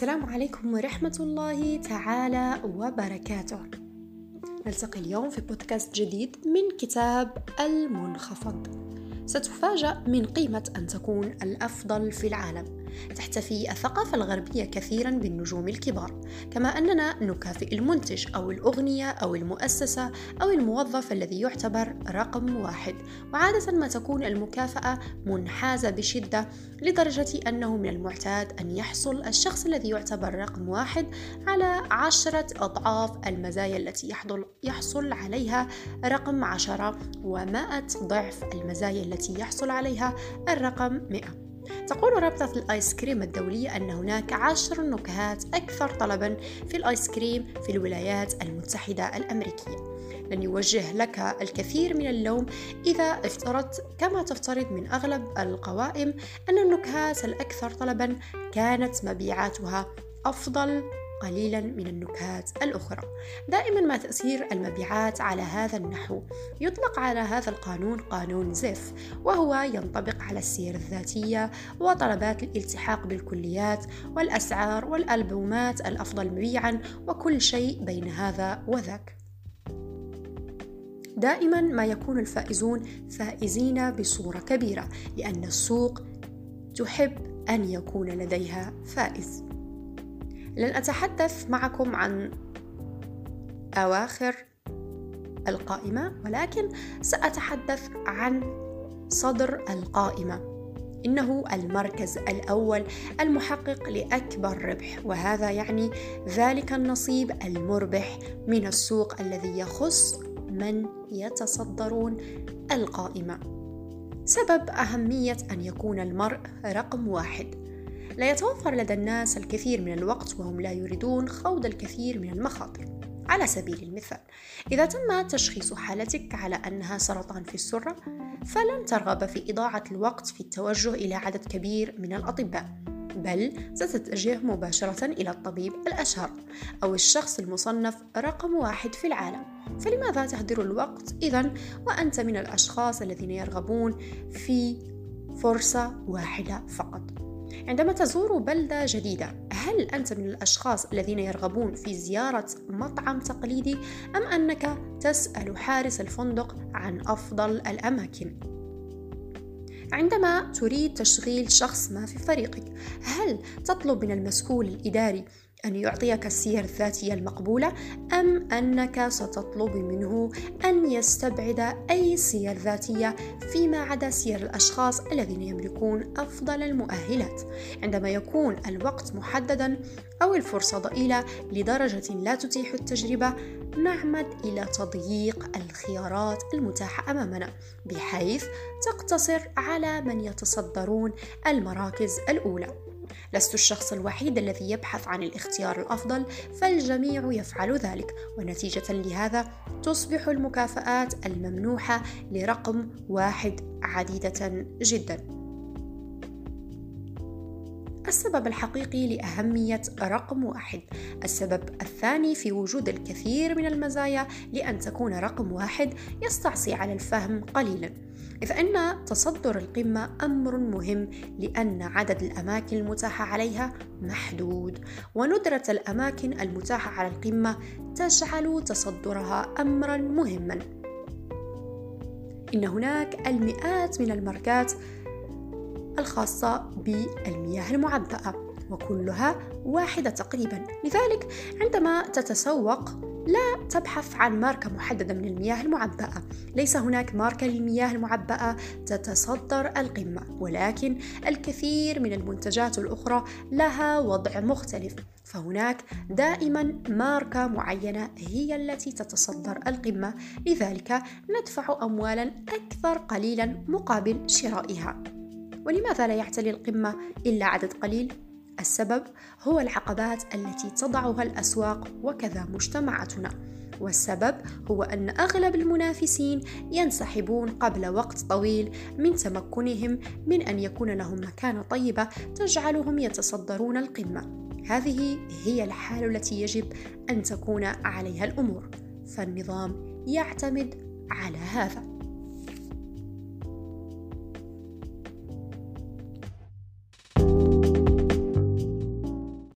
السلام عليكم ورحمة الله تعالى وبركاته. نلتقي اليوم في بودكاست جديد من كتاب المنخفض. ستفاجأ من قيمة أن تكون الأفضل في العالم. تحتفي الثقافة الغربية كثيرا بالنجوم الكبار كما أننا نكافئ المنتج أو الأغنية أو المؤسسة أو الموظف الذي يعتبر رقم واحد. وعادة ما تكون المكافأة منحازة بشدة لدرجة أنه من المعتاد أن يحصل الشخص الذي يعتبر رقم واحد على عشرة أضعاف المزايا التي يحصل عليها رقم عشرة ومائة ضعف المزايا التي يحصل عليها الرقم مئة. تقول رابطة الآيس كريم الدولية أن هناك عشر نكهات أكثر طلبا في الآيس كريم في الولايات المتحدة الأمريكية. لن يوجه لك الكثير من اللوم إذا افترضت كما تفترض من أغلب القوائم أن النكهات الأكثر طلبا كانت مبيعاتها أفضل قليلا من النكهات الأخرى. دائما ما تأثير المبيعات على هذا النحو. يطلق على هذا القانون قانون زيف وهو ينطبق على السير الذاتية وطلبات الالتحاق بالكليات والأسعار والألبومات الأفضل مبيعا وكل شيء بين هذا وذاك. دائما ما يكون الفائزون فائزين بصورة كبيرة لأن السوق تحب أن يكون لديها فائز. لن أتحدث معكم عن أواخر القائمة ولكن سأتحدث عن صدر القائمة. إنه المركز الأول المحقق لأكبر ربح وهذا يعني ذلك النصيب المربح من السوق الذي يخص من يتصدرون القائمة. سبب أهمية أن يكون المرء رقم واحد. لا يتوفر لدى الناس الكثير من الوقت وهم لا يريدون خوض الكثير من المخاطر. على سبيل المثال إذا تم تشخيص حالتك على أنها سرطان في السرة فلن ترغب في إضاعة الوقت في التوجه إلى عدد كبير من الأطباء بل ستتجه مباشرة إلى الطبيب الأشهر أو الشخص المصنف رقم واحد في العالم. فلماذا تهدر الوقت إذا وأنت من الأشخاص الذين يرغبون في فرصة واحدة فقط؟ عندما تزور بلدة جديدة هل أنت من الأشخاص الذين يرغبون في زيارة مطعم تقليدي أم أنك تسأل حارس الفندق عن أفضل الأماكن؟ عندما تريد تشغيل شخص ما في فريقك هل تطلب من المسؤول الإداري أن يعطيك السير الذاتية المقبولة أم أنك ستطلب منه أن يستبعد أي سير ذاتية فيما عدا سير الأشخاص الذين يملكون أفضل المؤهلات. عندما يكون الوقت محددا أو الفرصة ضئيلة لدرجة لا تتيح التجربة نعمد إلى تضييق الخيارات المتاحة أمامنا بحيث تقتصر على من يتصدرون المراكز الأولى. لست الشخص الوحيد الذي يبحث عن الاختيار الأفضل فالجميع يفعل ذلك ونتيجة لهذا تصبح المكافآت الممنوحة لرقم واحد عديدة جدا. السبب الحقيقي لأهمية رقم واحد. السبب الثاني في وجود الكثير من المزايا لأن تكون رقم واحد يستعصي على الفهم قليلا. إذ أن تصدر القمة أمر مهم لأن عدد الأماكن المتاحة عليها محدود وندرة الأماكن المتاحة على القمة تجعل تصدرها أمرا مهما. إن هناك المئات من الماركات الخاصة بالمياه المعبأة وكلها واحدة تقريبا. لذلك عندما تتسوق لا تبحث عن ماركة محددة من المياه المعبأة. ليس هناك ماركة للمياه المعبأة تتصدر القمة ولكن الكثير من المنتجات الأخرى لها وضع مختلف. فهناك دائما ماركة معينة هي التي تتصدر القمة. لذلك ندفع أموالا أكثر قليلا مقابل شرائها. ولماذا لا يعتلي القمة إلا عدد قليل؟ السبب هو العقبات التي تضعها الأسواق وكذا مجتمعاتنا. والسبب هو أن أغلب المنافسين ينسحبون قبل وقت طويل من تمكنهم من أن يكون لهم مكانة طيبة تجعلهم يتصدرون القمة. هذه هي الحالة التي يجب أن تكون عليها الأمور. فالنظام يعتمد على هذا.